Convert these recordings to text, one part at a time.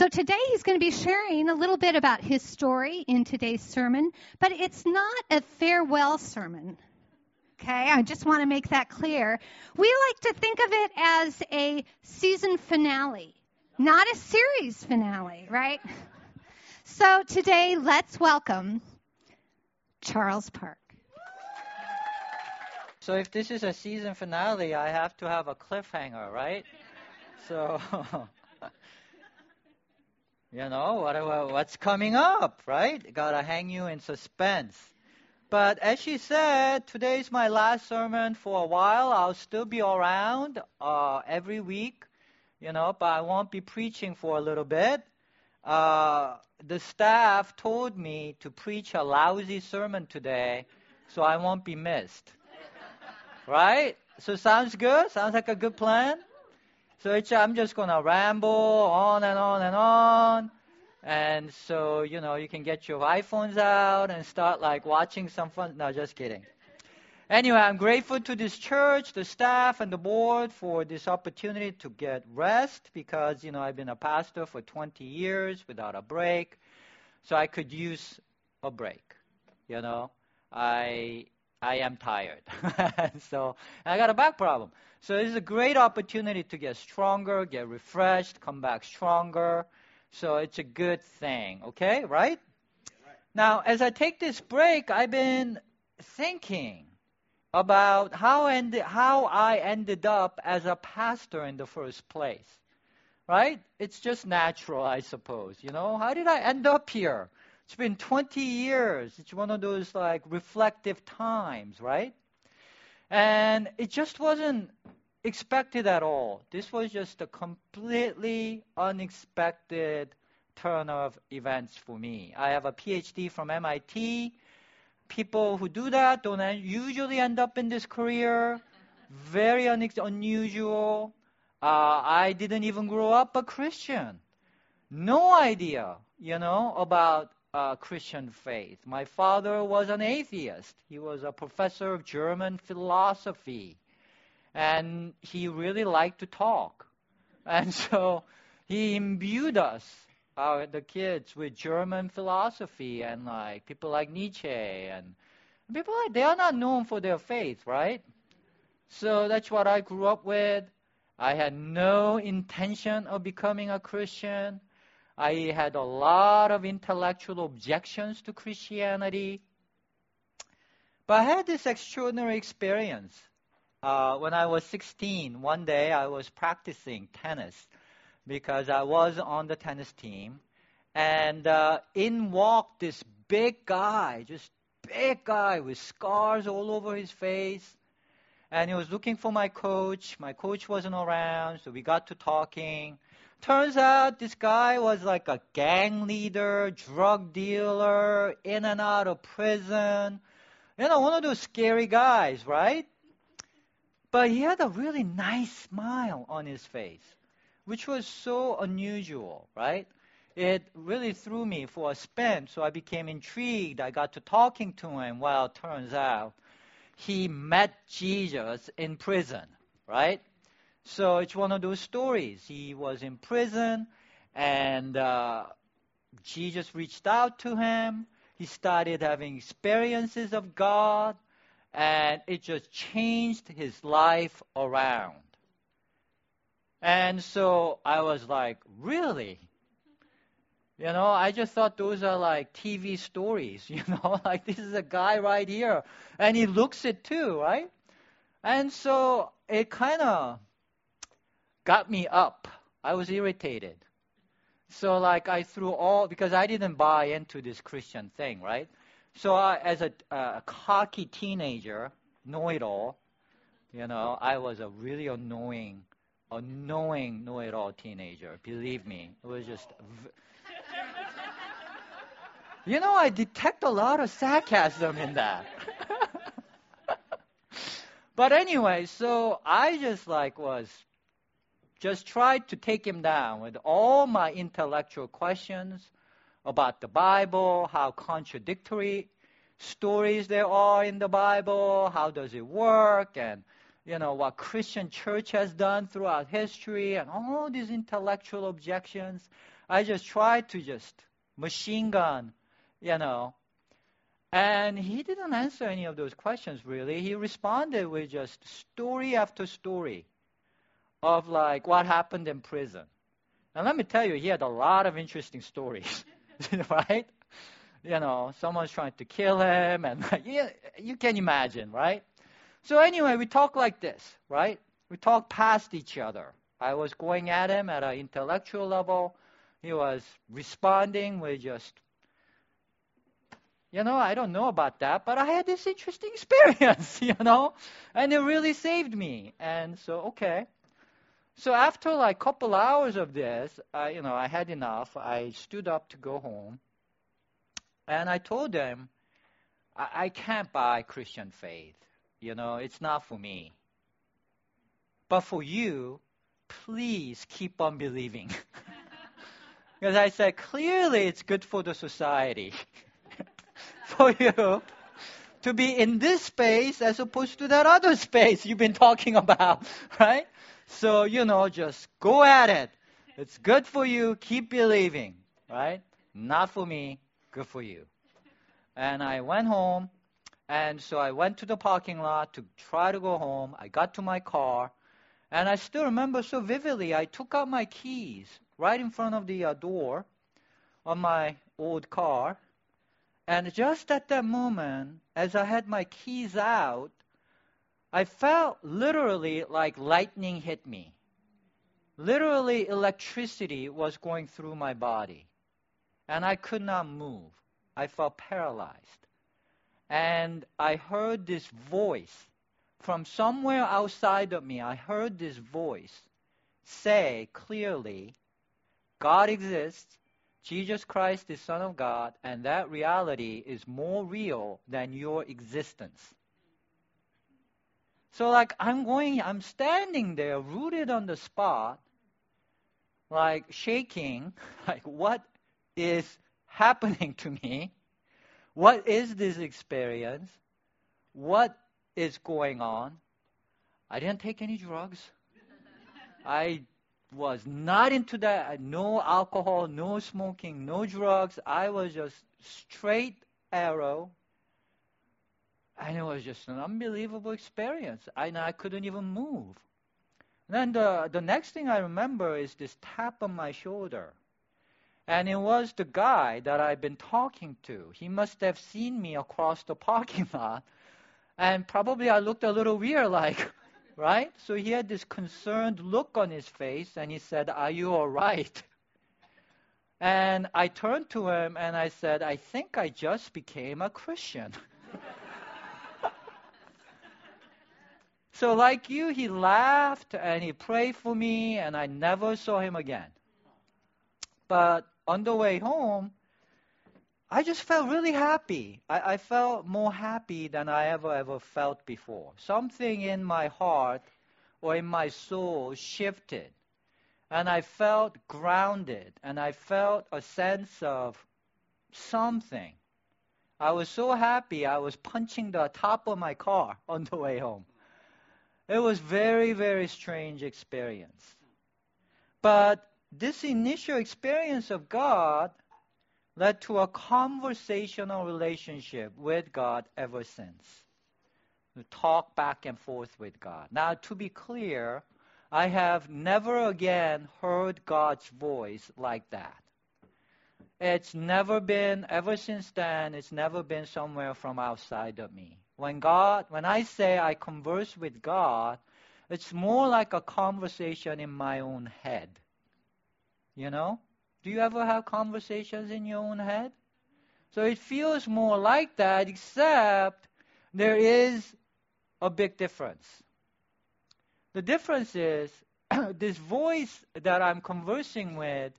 So today he's going to be sharing a little bit about his story in today's sermon, but it's not a farewell sermon. Okay, I just want to make that clear. We like to think of it as a season finale, not a series finale, right? So today, let's welcome Charles Park. So if this is a season finale, I have to have a cliffhanger, right? So, you know, what, what's coming up, right? Gotta hang you in suspense. But as she said, today is my last sermon for a while. I'll still be around uh, every week, you know, but I won't be preaching for a little bit. Uh, the staff told me to preach a lousy sermon today, so I won't be missed. Right? So sounds good? Sounds like a good plan? So I'm just going to ramble on and on and on. And so, you know, you can get your iPhones out and start like watching some fun. No, just kidding. Anyway, I'm grateful to this church, the staff, and the board for this opportunity to get rest because, you know, I've been a pastor for 20 years without a break. So I could use a break, you know. I I am tired. so I got a back problem. So it's a great opportunity to get stronger, get refreshed, come back stronger. So it's a good thing, okay? Right? Now, as I take this break, I've been thinking about how, end, how I ended up as a pastor in the first place. Right? It's just natural, I suppose. You know, how did I end up here? It's been 20 years. It's one of those like reflective times, right? And it just wasn't expected at all. This was just a completely unexpected turn of events for me. I have a PhD from MIT. People who do that don't usually end up in this career. Very un- unusual. Uh, I didn't even grow up a Christian. No idea, you know, about uh, Christian faith. My father was an atheist. He was a professor of German philosophy. And he really liked to talk. And so he imbued us, our, the kids, with German philosophy and like people like Nietzsche and people like they are not known for their faith, right? So that's what I grew up with. I had no intention of becoming a Christian. I had a lot of intellectual objections to Christianity. But I had this extraordinary experience. Uh, when I was 16, one day I was practicing tennis because I was on the tennis team. And uh, in walked this big guy, just big guy with scars all over his face. And he was looking for my coach. My coach wasn't around, so we got to talking. Turns out this guy was like a gang leader, drug dealer, in and out of prison. You know, one of those scary guys, right? But he had a really nice smile on his face, which was so unusual, right? It really threw me for a spin, so I became intrigued. I got to talking to him. Well, turns out he met Jesus in prison, right? So it's one of those stories. He was in prison, and uh, Jesus reached out to him. He started having experiences of God, and it just changed his life around. And so I was like, really? You know, I just thought those are like TV stories, you know, like this is a guy right here, and he looks it too, right? And so it kind of got me up. I was irritated. So like I threw all because I didn't buy into this Christian thing, right? So I, as a, a cocky teenager, know-it-all, you know, I was a really annoying, annoying know-it-all teenager. Believe me, it was just. V- you know, I detect a lot of sarcasm in that. but anyway, so I just like was just tried to take him down with all my intellectual questions about the Bible, how contradictory stories there are in the Bible, how does it work, and you know what Christian church has done throughout history, and all these intellectual objections. I just tried to just machine gun, you know. And he didn't answer any of those questions really. He responded with just story after story of like what happened in prison. And let me tell you, he had a lot of interesting stories, right? You know, someone's trying to kill him, and yeah, you can imagine, right? So anyway, we talk like this, right? We talk past each other. I was going at him at an intellectual level. He was responding with just, you know, I don't know about that, but I had this interesting experience, you know, and it really saved me. And so, okay. So after like a couple hours of this, I, you know, I had enough. I stood up to go home, and I told them, I, I can't buy Christian faith. You know, it's not for me. But for you, please keep on believing. because I said, clearly it's good for the society. for you to be in this space as opposed to that other space you've been talking about, right? So, you know, just go at it. It's good for you. Keep believing, right? Not for me, good for you. And I went home, and so I went to the parking lot to try to go home. I got to my car, and I still remember so vividly. I took out my keys right in front of the uh, door of my old car. And just at that moment, as I had my keys out, I felt literally like lightning hit me. Literally, electricity was going through my body. And I could not move. I felt paralyzed. And I heard this voice from somewhere outside of me, I heard this voice say clearly, God exists, Jesus Christ is Son of God, and that reality is more real than your existence. So, like, I'm going, I'm standing there, rooted on the spot, like, shaking, like, what is happening to me? What is this experience? What is going on. I didn't take any drugs. I was not into that. No alcohol, no smoking, no drugs. I was just straight arrow. And it was just an unbelievable experience. I, I couldn't even move. And then the, the next thing I remember is this tap on my shoulder. And it was the guy that I've been talking to. He must have seen me across the parking lot and probably I looked a little weird, like, right? So he had this concerned look on his face, and he said, Are you all right? And I turned to him and I said, I think I just became a Christian. So, like you, he laughed and he prayed for me, and I never saw him again. But on the way home, I just felt really happy. I, I, felt more happy than I ever, ever felt before. Something in my heart or in my soul shifted. And I felt grounded. And I felt a sense of something. I was so happy I was punching the top of my car on the way home. It was very, very strange experience. But this initial experience of God led to a conversational relationship with God ever since. To talk back and forth with God. Now, to be clear, I have never again heard God's voice like that. It's never been, ever since then, it's never been somewhere from outside of me. When God, when I say I converse with God, it's more like a conversation in my own head. You know? Do you ever have conversations in your own head? So it feels more like that, except there is a big difference. The difference is this voice that I'm conversing with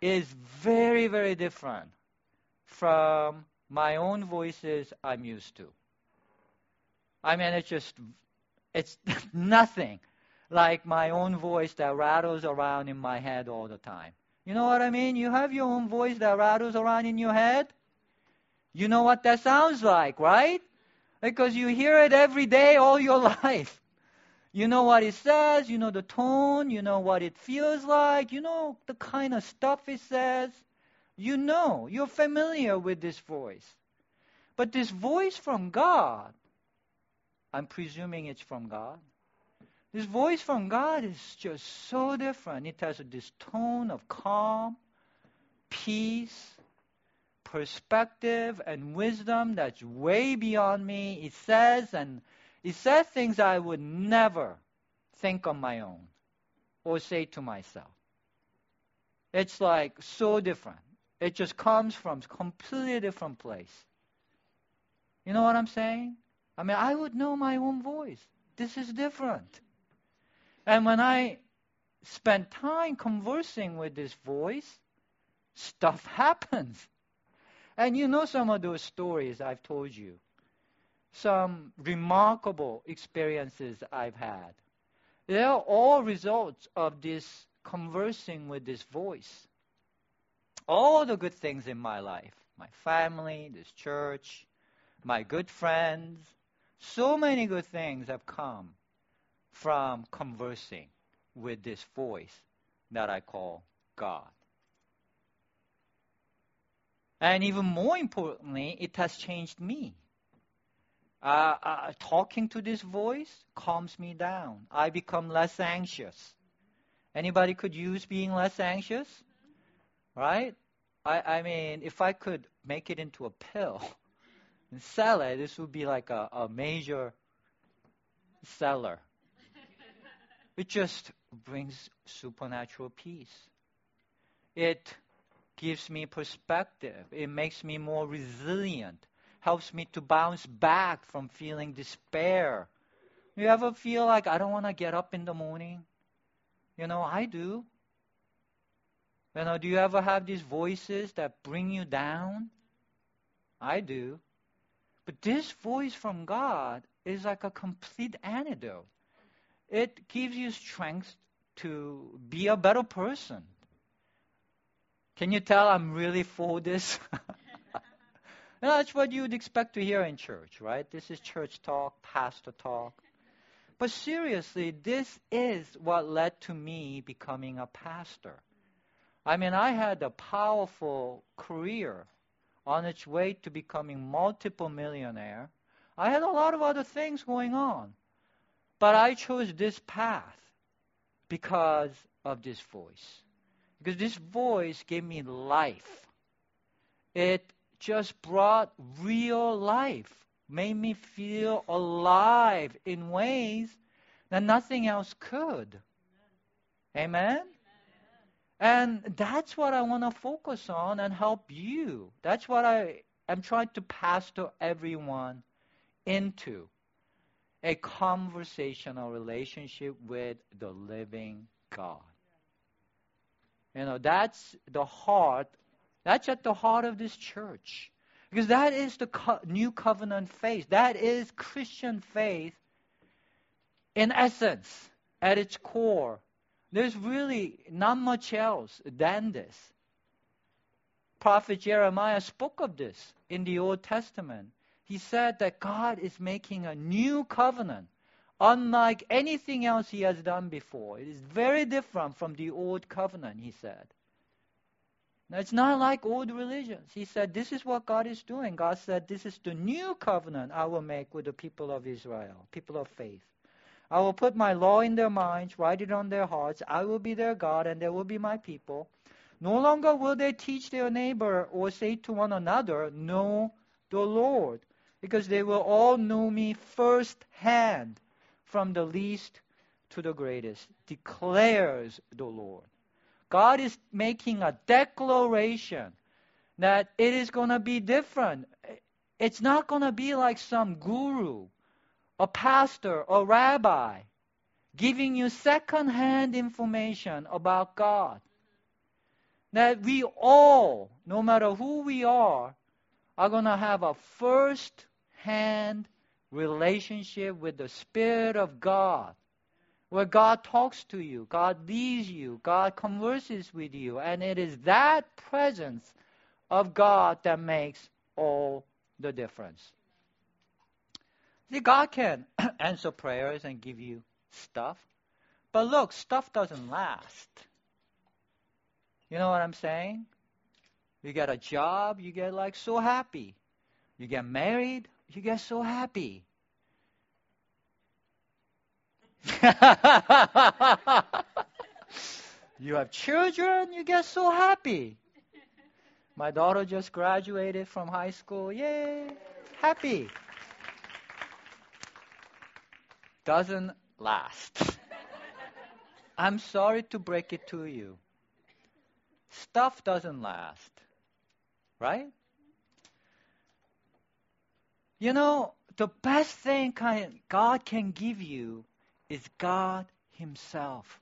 is very, very different from my own voices I'm used to. I mean, it's just, it's nothing like my own voice that rattles around in my head all the time. You know what I mean? You have your own voice that rattles around in your head. You know what that sounds like, right? Because you hear it every day all your life. You know what it says, you know the tone, you know what it feels like, you know the kind of stuff it says. You know, you're familiar with this voice. But this voice from God, I'm presuming it's from God. This voice from God is just so different. It has this tone of calm, peace, perspective, and wisdom that's way beyond me. It says and it says things I would never think on my own or say to myself. It's like so different. It just comes from completely different place. You know what I'm saying? I mean, I would know my own voice. This is different. And when I spend time conversing with this voice, stuff happens. And you know some of those stories I've told you. Some remarkable experiences I've had. They're all results of this conversing with this voice. All the good things in my life, my family, this church, my good friends, so many good things have come from conversing with this voice that I call God. And even more importantly, it has changed me. Uh, uh, talking to this voice calms me down. I become less anxious. Anybody could use being less anxious? Right? I, I mean, if I could make it into a pill and sell it, this would be like a, a major seller. It just brings supernatural peace. It gives me perspective. It makes me more resilient. Helps me to bounce back from feeling despair. You ever feel like I don't want to get up in the morning? You know, I do. You know, do you ever have these voices that bring you down? I do. But this voice from God is like a complete antidote it gives you strength to be a better person. Can you tell I'm really for this? that's what you would expect to hear in church, right? This is church talk, pastor talk. But seriously, this is what led to me becoming a pastor. I mean, I had a powerful career on its way to becoming multiple millionaire. I had a lot of other things going on. But I chose this path because of this voice. Because this voice gave me life. It just brought real life, made me feel alive in ways that nothing else could. Amen? And that's what I want to focus on and help you. That's what I am trying to pastor everyone into a conversational relationship with the living God. You know, that's the heart, that's at the heart of this church. Because that is the co- new covenant faith. That is Christian faith in essence, at its core. There's really not much else than this. Prophet Jeremiah spoke of this in the Old Testament he said that God is making a new covenant, unlike anything else he has done before. It is very different from the old covenant, he said. Now, it's not like old religions. He said, This is what God is doing. God said, This is the new covenant I will make with the people of Israel, people of faith. I will put my law in their minds, write it on their hearts. I will be their God, and they will be my people. No longer will they teach their neighbor or say to one another, Know the Lord because they will all know me firsthand from the least to the greatest, declares the Lord. God is making a declaration that it is going to be different. It's not going to be like some guru, a pastor, a rabbi giving you second-hand information about God. That we all, no matter who we are, are going to have a first hand relationship with the Spirit of God, where God talks to you, God leads you, God converses with you, and it is that presence of God that makes all the difference. See, God can answer prayers and give you stuff. But look, stuff doesn't last. You know what I'm saying? You get a job, you get like so happy. You get married, you get so happy. you have children, you get so happy. My daughter just graduated from high school. Yay! Happy. Doesn't last. I'm sorry to break it to you. Stuff doesn't last. Right? You know, the best thing God can give you is God Himself.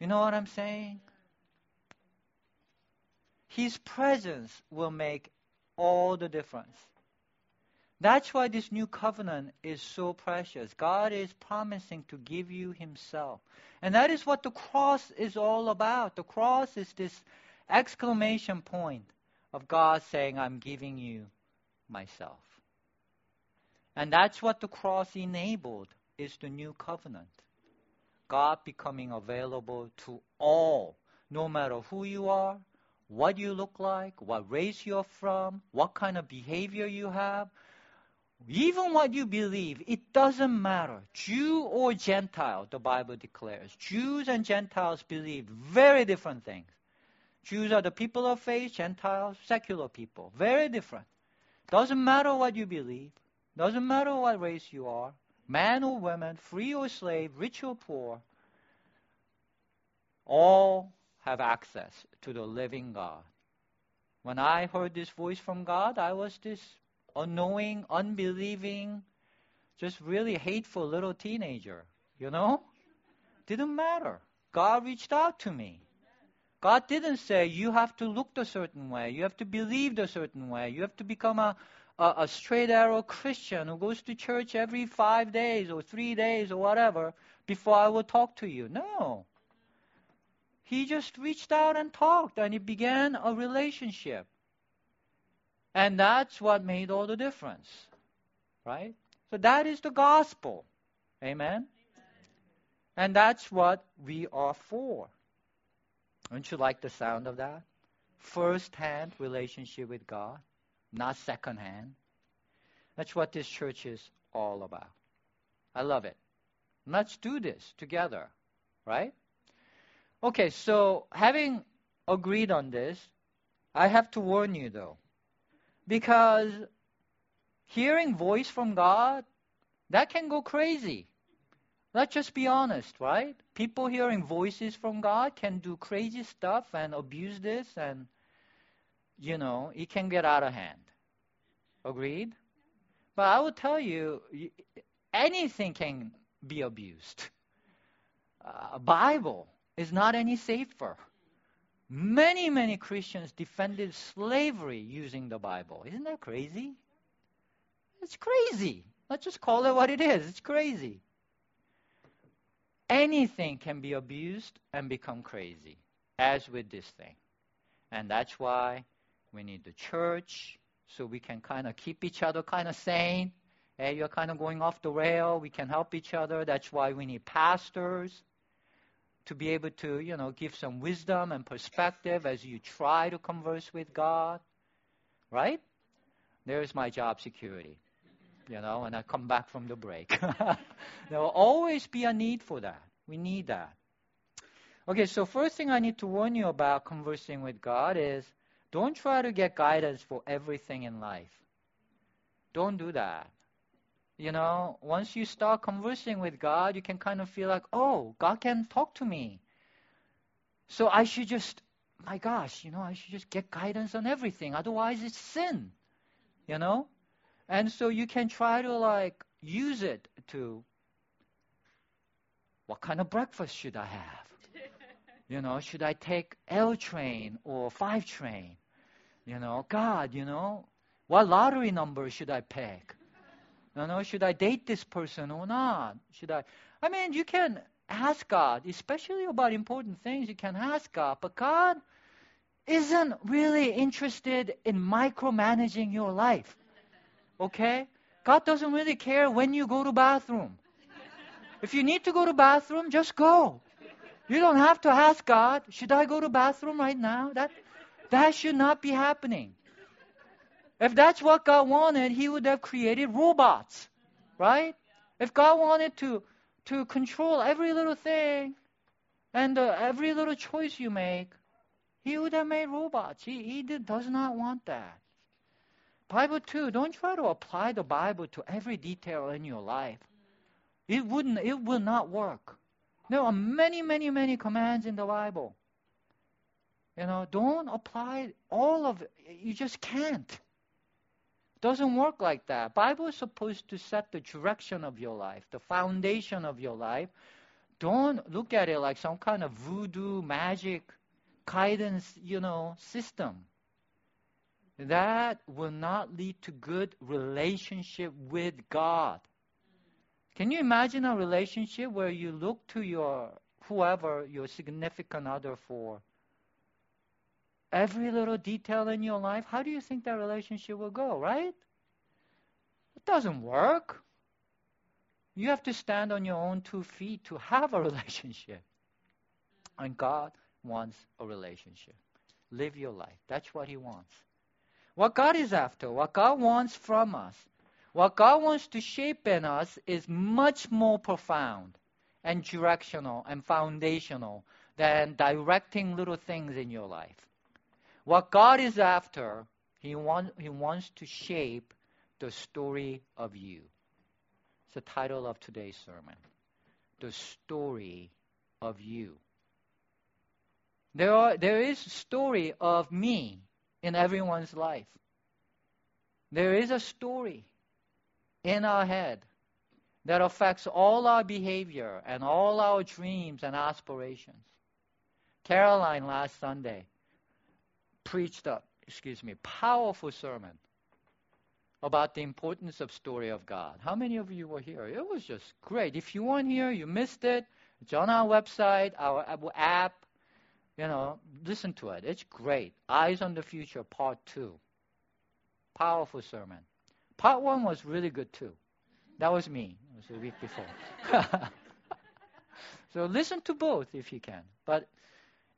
You know what I'm saying? His presence will make all the difference. That's why this new covenant is so precious. God is promising to give you Himself. And that is what the cross is all about. The cross is this exclamation point of God saying, I'm giving you myself. And that's what the cross enabled is the new covenant. God becoming available to all, no matter who you are, what you look like, what race you're from, what kind of behavior you have, even what you believe, it doesn't matter. Jew or Gentile, the Bible declares. Jews and Gentiles believe very different things. Jews are the people of faith, Gentiles, secular people. Very different. Doesn't matter what you believe. Doesn't matter what race you are. Man or woman, free or slave, rich or poor. All have access to the living God. When I heard this voice from God, I was this unknowing, unbelieving, just really hateful little teenager, you know? Didn't matter. God reached out to me. God didn't say you have to look a certain way, you have to believe a certain way, you have to become a, a, a straight arrow Christian who goes to church every five days or three days or whatever before I will talk to you. No. He just reached out and talked and he began a relationship. And that's what made all the difference. Right? So that is the gospel. Amen? Amen? And that's what we are for. Don't you like the sound of that? First hand relationship with God, not second hand. That's what this church is all about. I love it. Let's do this together, right? Okay, so having agreed on this, I have to warn you though. Because hearing voice from God, that can go crazy. Let's just be honest, right? People hearing voices from God can do crazy stuff and abuse this, and, you know, it can get out of hand. Agreed? But I will tell you, anything can be abused. Uh, Bible is not any safer. Many, many Christians defended slavery using the Bible. Isn't that crazy? It's crazy. Let's just call it what it is. It's crazy. Anything can be abused and become crazy, as with this thing. And that's why we need the church so we can kind of keep each other kind of sane. Hey, you're kind of going off the rail. We can help each other. That's why we need pastors to be able to, you know, give some wisdom and perspective as you try to converse with God. Right? There's my job security. You know, when I come back from the break. there will always be a need for that. We need that. Okay, so first thing I need to warn you about conversing with God is don't try to get guidance for everything in life. Don't do that you know, once you start conversing with God, you can kind of feel like, oh, God can talk to me. So I should just, my gosh, you know, I should just get guidance on everything. Otherwise, it's sin, you know? And so you can try to like use it to, what kind of breakfast should I have? you know, should I take L train or 5 train? You know, God, you know, what lottery number should I pick? You know, should I date this person or not? Should I? I mean, you can ask God, especially about important things. You can ask God, but God isn't really interested in micromanaging your life. Okay? God doesn't really care when you go to bathroom. If you need to go to bathroom, just go. You don't have to ask God, should I go to bathroom right now? That that should not be happening. If that's what God wanted, he would have created robots, right? If God wanted to to control every little thing and uh, every little choice you make, he would have made robots. He, he did, does not want that. Bible too, don't try to apply the Bible to every detail in your life. It wouldn't it will not work. There are many, many, many commands in the Bible. You know, don't apply all of it. You just can't. Doesn't work like that. Bible is supposed to set the direction of your life, the foundation of your life. Don't look at it like some kind of voodoo magic guidance, you know, system that will not lead to good relationship with God. Can you imagine a relationship where you look to your whoever your significant other for every little detail in your life? How do you think that relationship will go, right? It doesn't work. You have to stand on your own two feet to have a relationship. And God wants a relationship. Live your life. That's what He wants. What God is after, what God wants from us, what God wants to shape in us is much more profound and directional and foundational than directing little things in your life. What God is after, He, want, he wants to shape the story of you. It's the title of today's sermon. The story of you. There, are, there is a story of me in everyone's life. There is a story in our head that affects all our behavior and all our dreams and aspirations. Caroline last Sunday preached a, excuse me, powerful sermon about the importance of story of God. How many of you were here? It was just great. If you weren't here, you missed it. It's on our website, our app, you know, listen to it. It's great. Eyes on the Future, Part 2. Powerful sermon. Part 1 was really good too. That was me. It was the week before. so listen to both if you can. But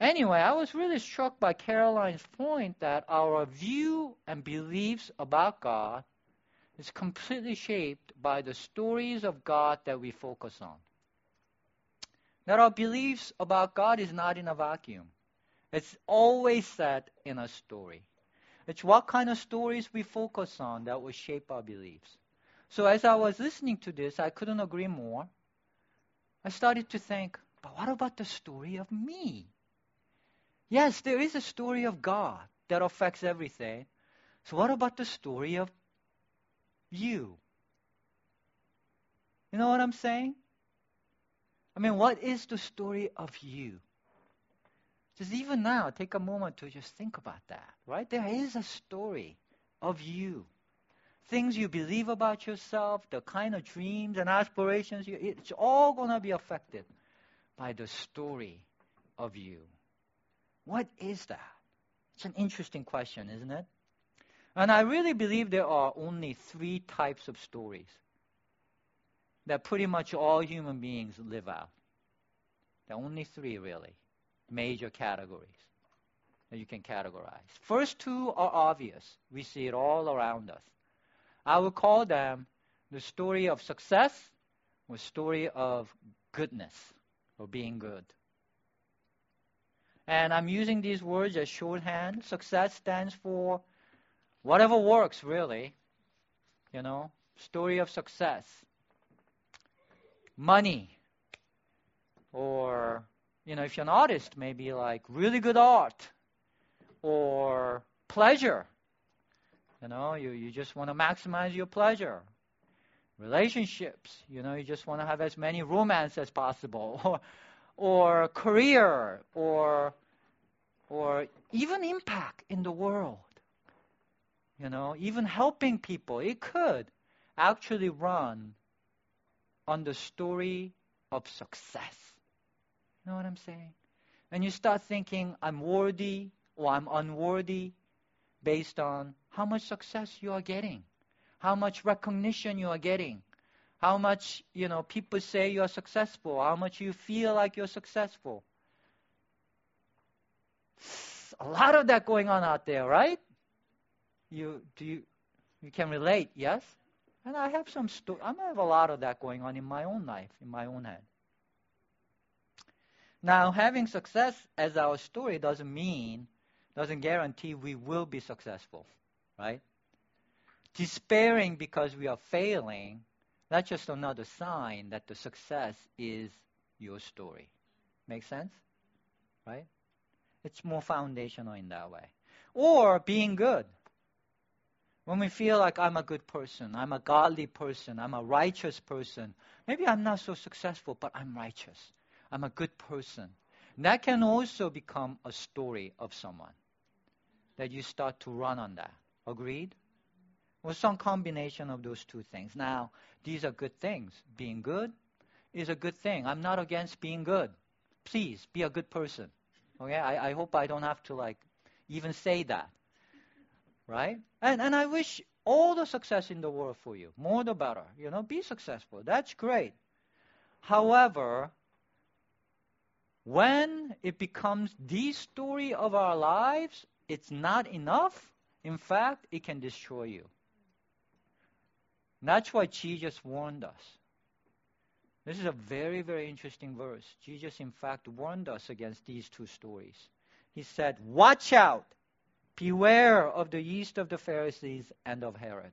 anyway, I was really struck by Caroline's point that our view and beliefs about God is completely shaped by the stories of God that we focus on that our beliefs about God is not in a vacuum. It's always set in a story. It's what kind of stories we focus on that will shape our beliefs. So as I was listening to this, I couldn't agree more. I started to think, but what about the story of me? Yes, there is a story of God that affects everything. So what about the story of you? You know what I'm saying? I mean, what is the story of you? Just even now, take a moment to just think about that, right? There is a story of you. Things you believe about yourself, the kind of dreams and aspirations, you, it's all going to be affected by the story of you. What is that? It's an interesting question, isn't it? And I really believe there are only three types of stories that pretty much all human beings live out. There are only three, really, major categories that you can categorize. First two are obvious. We see it all around us. I would call them the story of success or story of goodness or being good. And I'm using these words as shorthand. Success stands for whatever works, really. You know, story of success money. Or, you know, if you're an artist, maybe like really good art or pleasure. You know, you, you just want to maximize your pleasure. Relationships, you know, you just want to have as many romance as possible. Or, or career, or, or even impact in the world. You know, even helping people. It could actually run on the story of success. You know what I'm saying? And you start thinking, I'm worthy or I'm unworthy based on how much success you are getting, how much recognition you are getting, how much, you know, people say you're successful, how much you feel like you're successful. A lot of that going on out there, right? You do you you can relate, yes? And I have some sto- I have a lot of that going on in my own life, in my own head. Now, having success as our story doesn't mean, doesn't guarantee we will be successful, right? Despairing because we are failing, that's just another sign that the success is your story. Make sense? Right? It's more foundational in that way. Or being good. When we feel like I'm a good person, I'm a godly person, I'm a righteous person, maybe I'm not so successful, but I'm righteous. I'm a good person. That can also become a story of someone that you start to run on that. Agreed? Well, some combination of those two things. Now, these are good things. Being good is a good thing. I'm not against being good. Please be a good person. Okay? I, I hope I don't have to like even say that. Right? And and I wish all the success in the world for you. More the better. You know, be successful. That's great. However, when it becomes the story of our lives, it's not enough. In fact, it can destroy you. That's why Jesus warned us. This is a very, very interesting verse. Jesus, in fact, warned us against these two stories. He said, Watch out! Beware of the yeast of the Pharisees and of Herod.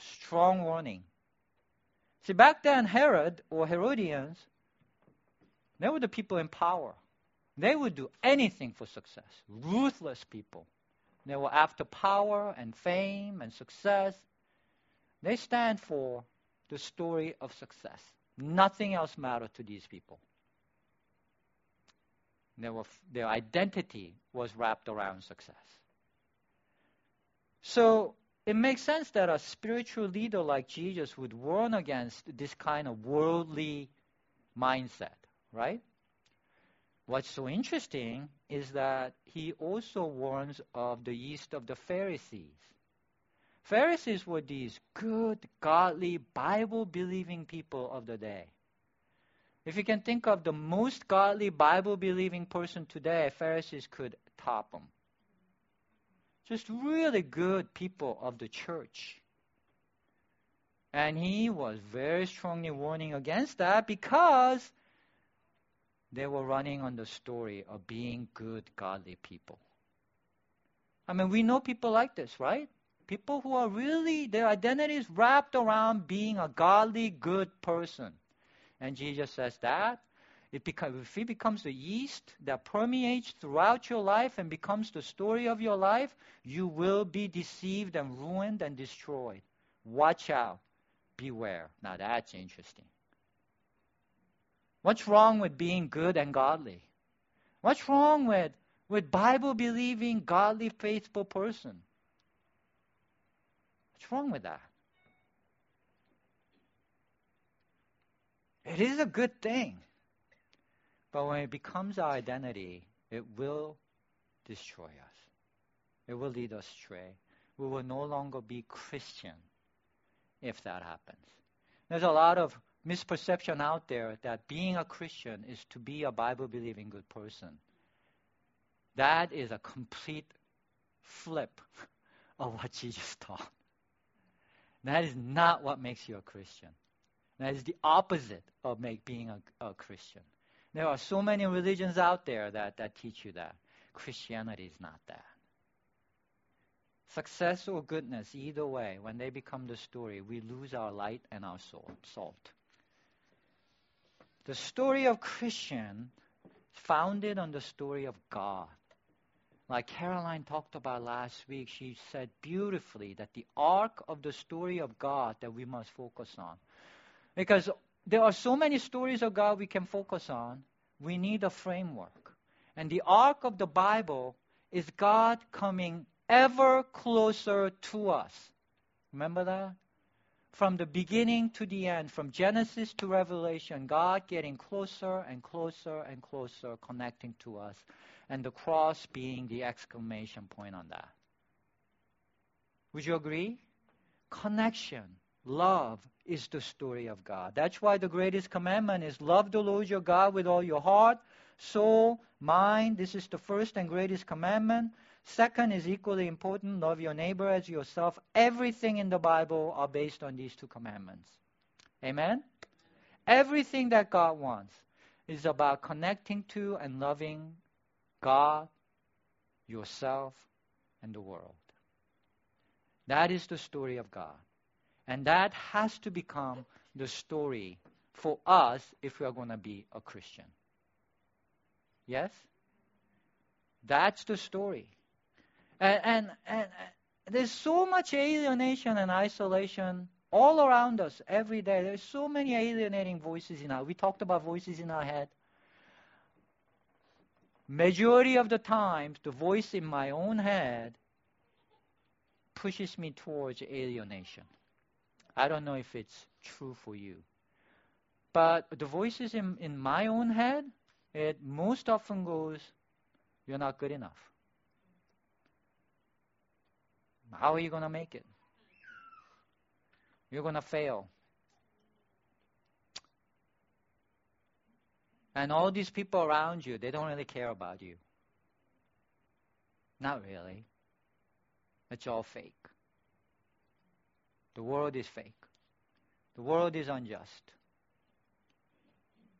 Strong warning. See, back then, Herod or Herodians they were the people in power. They would do anything for success. Ruthless people. They were after power and fame and success. They stand for the story of success. Nothing else mattered to these people. Were, their identity was wrapped around success. So it makes sense that a spiritual leader like Jesus would warn against this kind of worldly mindset right? What's so interesting is that he also warns of the yeast of the Pharisees. Pharisees were these good, godly, Bible believing people of the day. If you can think of the most godly, Bible believing person today, Pharisees could top them. Just really good people of the church. And he was very strongly warning against that because they were running on the story of being good, godly people. I mean, we know people like this, right? People who are really, their identity is wrapped around being a godly, good person. And Jesus says that it if it becomes the yeast that permeates throughout your life and becomes the story of your life, you will be deceived and ruined and destroyed. Watch out. Beware. Now that's interesting. What's wrong with being good and godly? What's wrong with, with Bible believing, godly, faithful person? What's wrong with that? It is a good thing. But when it becomes our identity, it will destroy us. It will lead us astray. We will no longer be Christian if that happens. There's a lot of misperception out there that being a Christian is to be a Bible believing good person. That is a complete flip of what Jesus taught. That is not what makes you a Christian. That is the opposite of make, being a, a Christian. There are so many religions out there that, that teach you that. Christianity is not that. Success or goodness, either way, when they become the story, we lose our light and our salt. The story of Christian founded on the story of God. Like Caroline talked about last week, she said beautifully that the arc of the story of God that we must focus on. Because there are so many stories of God we can focus on, we need a framework. And the arc of the Bible is God coming ever closer to us. Remember that? From the beginning to the end, from Genesis to Revelation, God getting closer and closer and closer, connecting to us, and the cross being the exclamation point on that. Would you agree? Connection. Love is the story of God. That's why the greatest commandment is love the Lord your God with all your heart, soul, mind. This is the first and greatest commandment. Second is equally important love your neighbor as yourself. Everything in the Bible are based on these two commandments. Amen? Everything that God wants is about connecting to and loving God, yourself, and the world. That is the story of God. And that has to become the story for us if we are going to be a Christian. Yes? That's the story. And, and, and there's so much alienation and isolation all around us every day. There's so many alienating voices in our. We talked about voices in our head. Majority of the times, the voice in my own head pushes me towards alienation. I don't know if it's true for you. But the voices in, in my own head, it most often goes, You're not good enough. How are you going to make it? You're going to fail. And all these people around you, they don't really care about you. Not really. It's all fake. The world is fake. The world is unjust.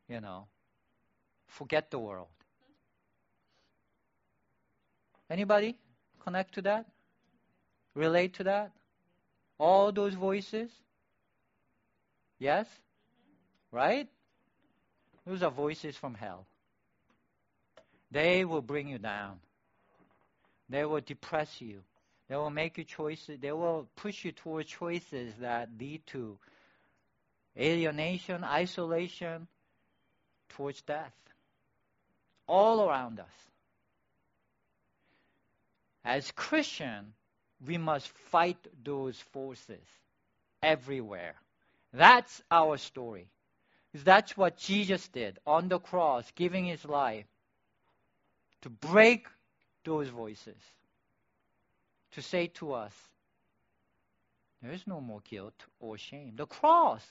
You know, forget the world. Anybody connect to that? Relate to that? All those voices? Yes? Right? Those are voices from hell. They will bring you down. They will depress you. They will make you choices. They will push you towards choices that lead to alienation, isolation, towards death. All around us. As Christian, we must fight those forces everywhere. That's our story. That's what Jesus did on the cross, giving his life to break those voices, to say to us, there is no more guilt or shame. The cross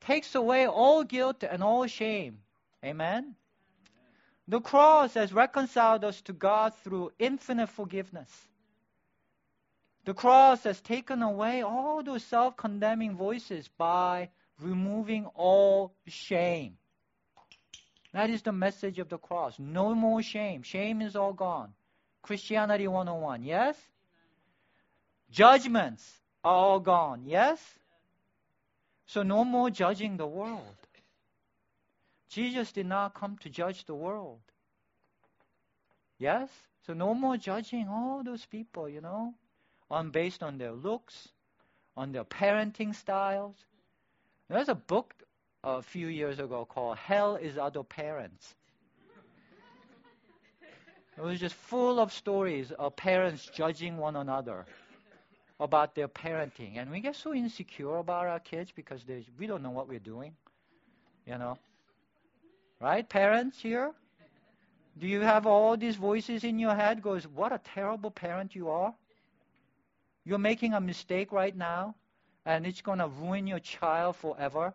takes away all guilt and all shame. Amen? The cross has reconciled us to God through infinite forgiveness. The cross has taken away all those self condemning voices by removing all shame. That is the message of the cross. No more shame. Shame is all gone. Christianity 101, yes? Judgments are all gone, yes? So no more judging the world. Jesus did not come to judge the world. Yes? So no more judging all those people, you know, on based on their looks, on their parenting styles, there's a book a few years ago called Hell is Other Parents. It was just full of stories of parents judging one another about their parenting. And we get so insecure about our kids because we don't know what we're doing. You know? Right, parents here? Do you have all these voices in your head goes, what a terrible parent you are? You're making a mistake right now and it's going to ruin your child forever.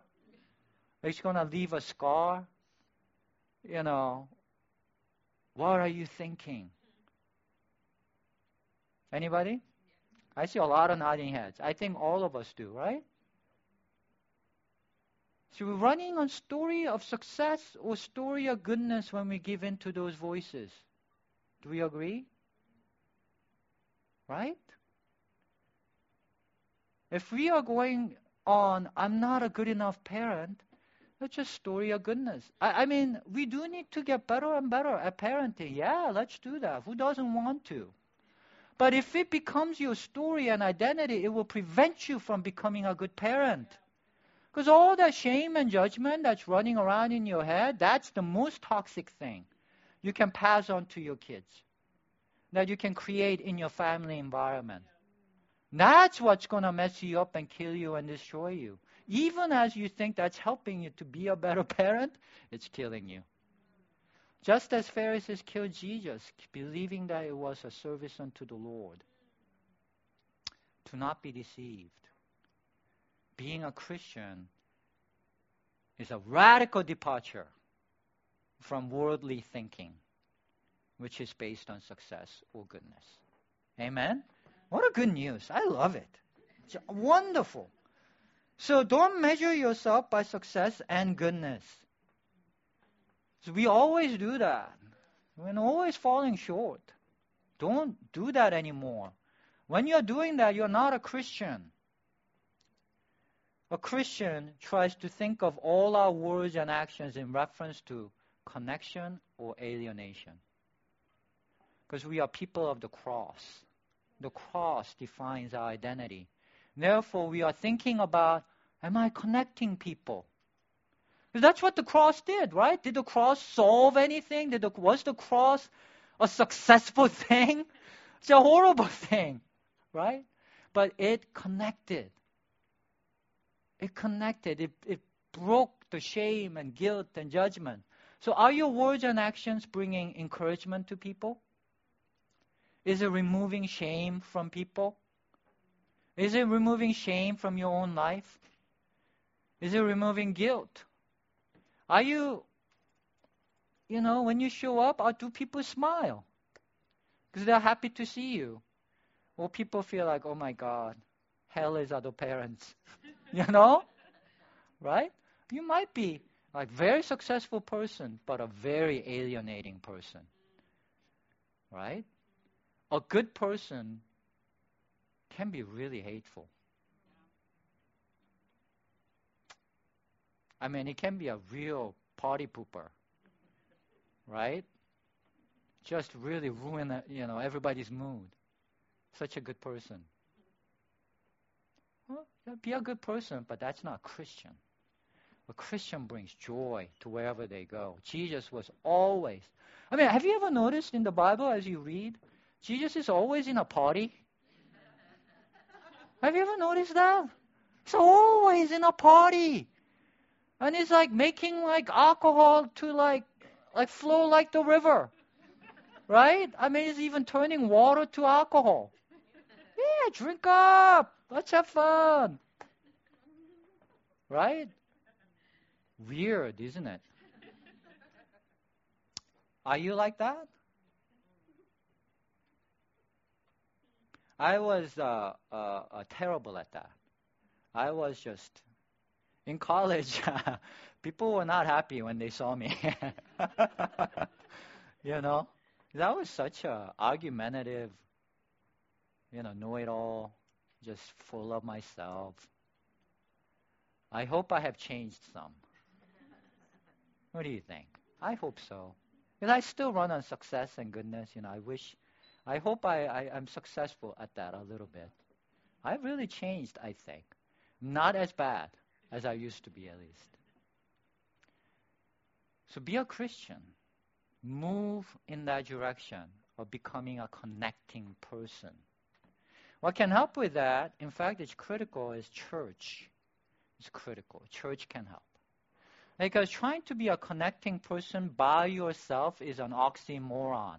It's going to leave a scar. You know, what are you thinking? Anybody? I see a lot of nodding heads. I think all of us do, right? So we're running on story of success or story of goodness when we give in to those voices. Do we agree? Right? If we are going on, I'm not a good enough parent, that's just story of goodness. I, I, mean, we do need to get better and better at parenting. Yeah, let's do that. Who doesn't want to? But if it becomes your story and identity, it will prevent you from becoming a good parent. Because all that shame and judgment that's running around in your head, that's the most toxic thing you can pass on to your kids, that you can create in your family environment. That's what's going to mess you up and kill you and destroy you. Even as you think that's helping you to be a better parent, it's killing you. Just as Pharisees killed Jesus, believing that it was a service unto the Lord. To not be deceived. Being a Christian is a radical departure from worldly thinking, which is based on success or goodness. Amen? What a good news. I love it. It's wonderful. So don't measure yourself by success and goodness. So we always do that. We're always falling short. Don't do that anymore. When you're doing that, you're not a Christian. A Christian tries to think of all our words and actions in reference to connection or alienation. Because we are people of the cross. The cross defines our identity. Therefore, we are thinking about am I connecting people? That's what the cross did, right? Did the cross solve anything? Did the, was the cross a successful thing? It's a horrible thing, right? But it connected. It connected. It, it broke the shame and guilt and judgment. So, are your words and actions bringing encouragement to people? Is it removing shame from people? Is it removing shame from your own life? Is it removing guilt? Are you, you know, when you show up, or do people smile? Because they're happy to see you. Or people feel like, oh my God, hell is other parents. you know? Right? You might be like very successful person, but a very alienating person. Right? A good person can be really hateful. I mean, it can be a real party pooper, right? Just really ruin, you know, everybody's mood. Such a good person. Well, be a good person, but that's not Christian. A Christian brings joy to wherever they go. Jesus was always. I mean, have you ever noticed in the Bible as you read, Jesus is always in a party? have you ever noticed that? He's always in a party. And he's like making like alcohol to like like flow like the river. Right? I mean he's even turning water to alcohol. Yeah, drink up. Let's have fun. Right? Weird, isn't it? Are you like that? I was uh, uh, uh, terrible at that. I was just in college. people were not happy when they saw me. you know, that was such a argumentative, you know, know-it-all, just full of myself. I hope I have changed some. What do you think? I hope so. Because I still run on success and goodness. You know, I wish, I hope I, I, am successful at that a little bit. I've really changed, I think. Not as bad as I used to be, at least. So be a Christian. Move in that direction of becoming a connecting person. What can help with that, in fact, it's critical, is church. It's critical. Church can help. Because trying to be a connecting person by yourself is an oxymoron.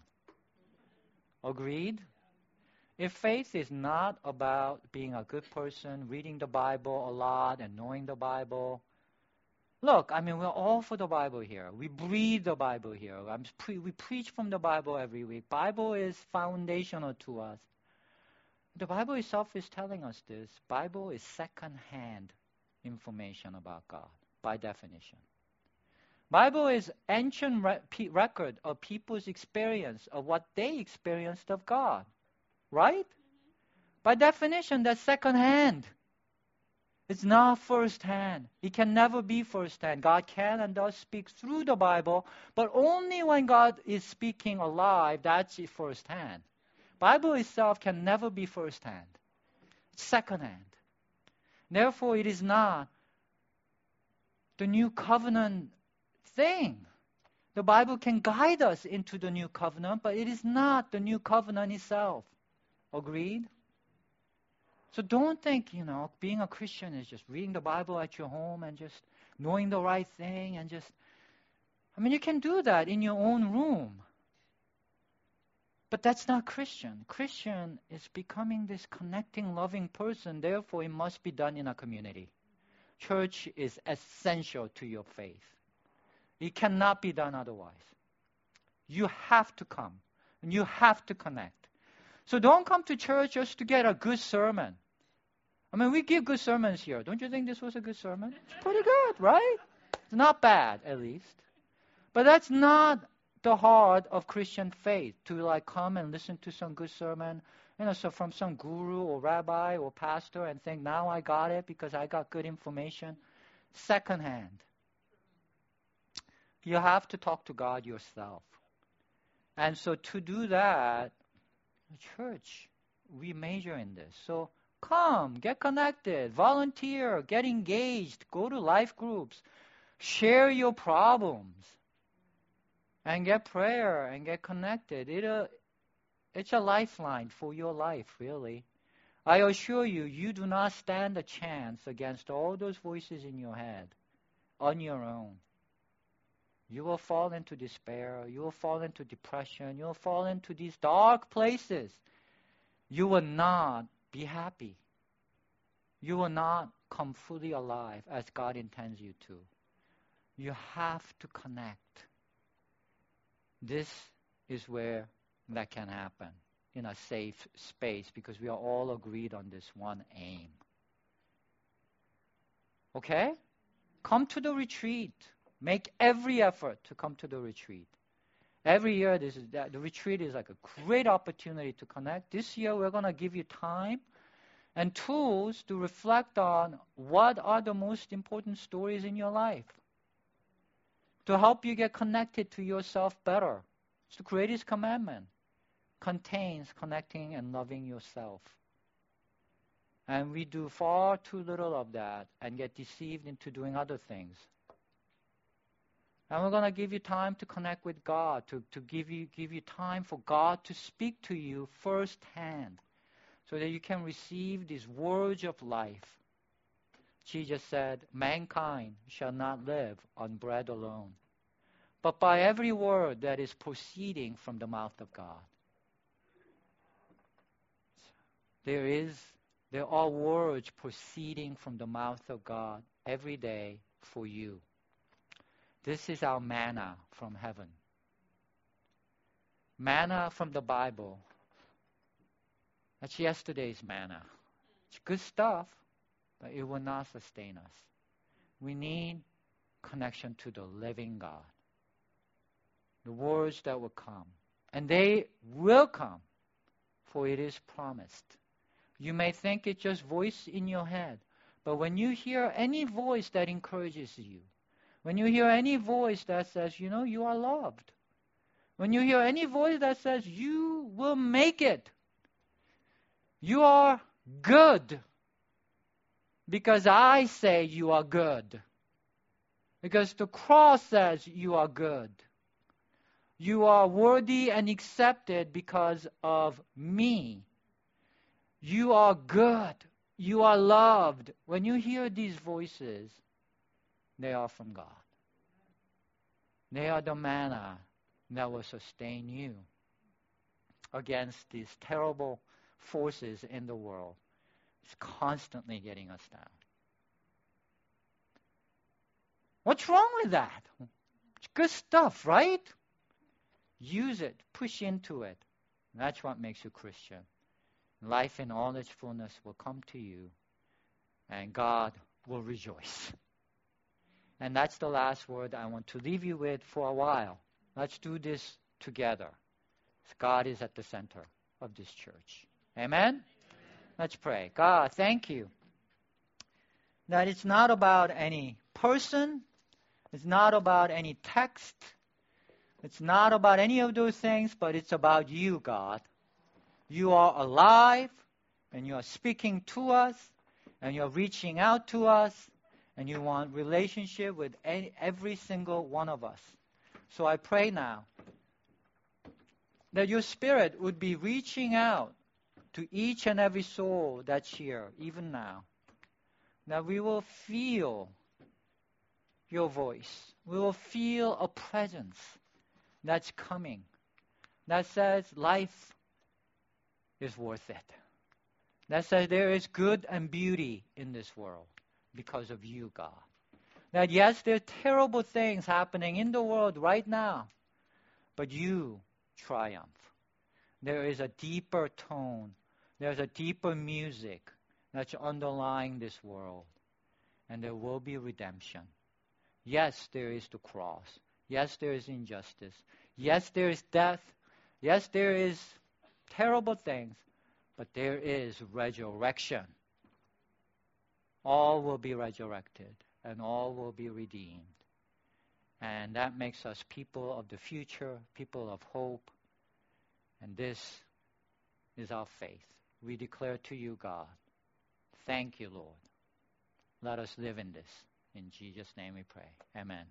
Agreed? If faith is not about being a good person, reading the Bible a lot and knowing the Bible, look, I mean, we're all for the Bible here. We breathe the Bible here. Pre- we preach from the Bible every week. Bible is foundational to us. The Bible itself is telling us this. Bible is second-hand information about God by definition. Bible is ancient re- record of people's experience of what they experienced of God, right? By definition, that's second hand. It's not first hand. It can never be first hand. God can and does speak through the Bible, but only when God is speaking alive, that's first hand. Bible itself can never be first hand. It's second hand. Therefore, it is not the new covenant thing. The Bible can guide us into the new covenant, but it is not the new covenant itself. Agreed? So don't think, you know, being a Christian is just reading the Bible at your home and just knowing the right thing and just. I mean, you can do that in your own room. But that's not Christian. Christian is becoming this connecting, loving person. Therefore, it must be done in a community. church is essential to your faith. It cannot be done otherwise. You have to come and you have to connect. So don't come to church just to get a good sermon. I mean, we give good sermons here. Don't you think this was a good sermon? It's pretty good, right? It's not bad, at least. But that's not the heart of Christian faith to like come and listen to some good sermon, you know, so from some guru or rabbi or pastor and think now I got it because I got good information. Secondhand. You have to talk to God yourself. And so to do that, church, we major in this. So come, get connected, volunteer, get engaged, go to life groups, share your problems and get prayer and get connected. It, uh, it's a lifeline for your life, really. I assure you, you do not stand a chance against all those voices in your head on your own. You will fall into despair. You will fall into depression. You will fall into these dark places. You will not be happy. You will not come fully alive as God intends you to. You have to connect. This is where that can happen in a safe space because we are all agreed on this one aim. Okay? Come to the retreat. Make every effort to come to the retreat. Every year, this is the retreat is like a great opportunity to connect. This year, we're going to give you time and tools to reflect on what are the most important stories in your life to help you get connected to yourself better. It's the greatest commandment. Contains connecting and loving yourself. And we do far too little of that and get deceived into doing other things. And we're going to give you time to connect with God, to, to give, you, give you time for God to speak to you firsthand so that you can receive these words of life. Jesus said, Mankind shall not live on bread alone, but by every word that is proceeding from the mouth of God. There is there are words proceeding from the mouth of God every day for you. This is our manna from heaven. Manna from the Bible. That's yesterday's manna. It's good stuff, but it will not sustain us. We need connection to the living God the words that will come. And they will come, for it is promised. You may think it's just voice in your head, but when you hear any voice that encourages you, when you hear any voice that says, you know, you are loved, when you hear any voice that says, you will make it, you are good, because I say you are good, because the cross says you are good you are worthy and accepted because of me. You are good. You are loved. When you hear these voices, they are from God. They are the manna that will sustain you against these terrible forces in the world. It's constantly getting us down. What's wrong with that? It's good stuff, right? Use it, push into it. That's what makes you Christian. Life in all its fullness will come to you, and God will rejoice. And that's the last word I want to leave you with for a while. Let's do this together. God is at the center of this church. Amen? Let's pray. God, thank you that it's not about any person, it's not about any text, it's not about any of those things, but it's about you, God. You are alive, and you are speaking to us, and you're reaching out to us, and you want relationship with any, every single one of us. So I pray now that your spirit would be reaching out to each and every soul that's here, even now. That we will feel your voice. We will feel a presence that's coming that says life is worth it. That says there is good and beauty in this world. because of you, God. That yes, there are terrible things happening in the world right now, but you triumph. There is a deeper tone, there's a deeper music that's underlying this world, and there will be redemption. Yes, there is the cross. Yes, there is injustice. Yes, there is death. Yes, there is terrible things, but there is resurrection. All will be resurrected and all will be redeemed. And that makes us people of the future, people of hope. And this is our faith. We declare to you, God, thank you, Lord. Let us live in this. In Jesus' name we pray. Amen.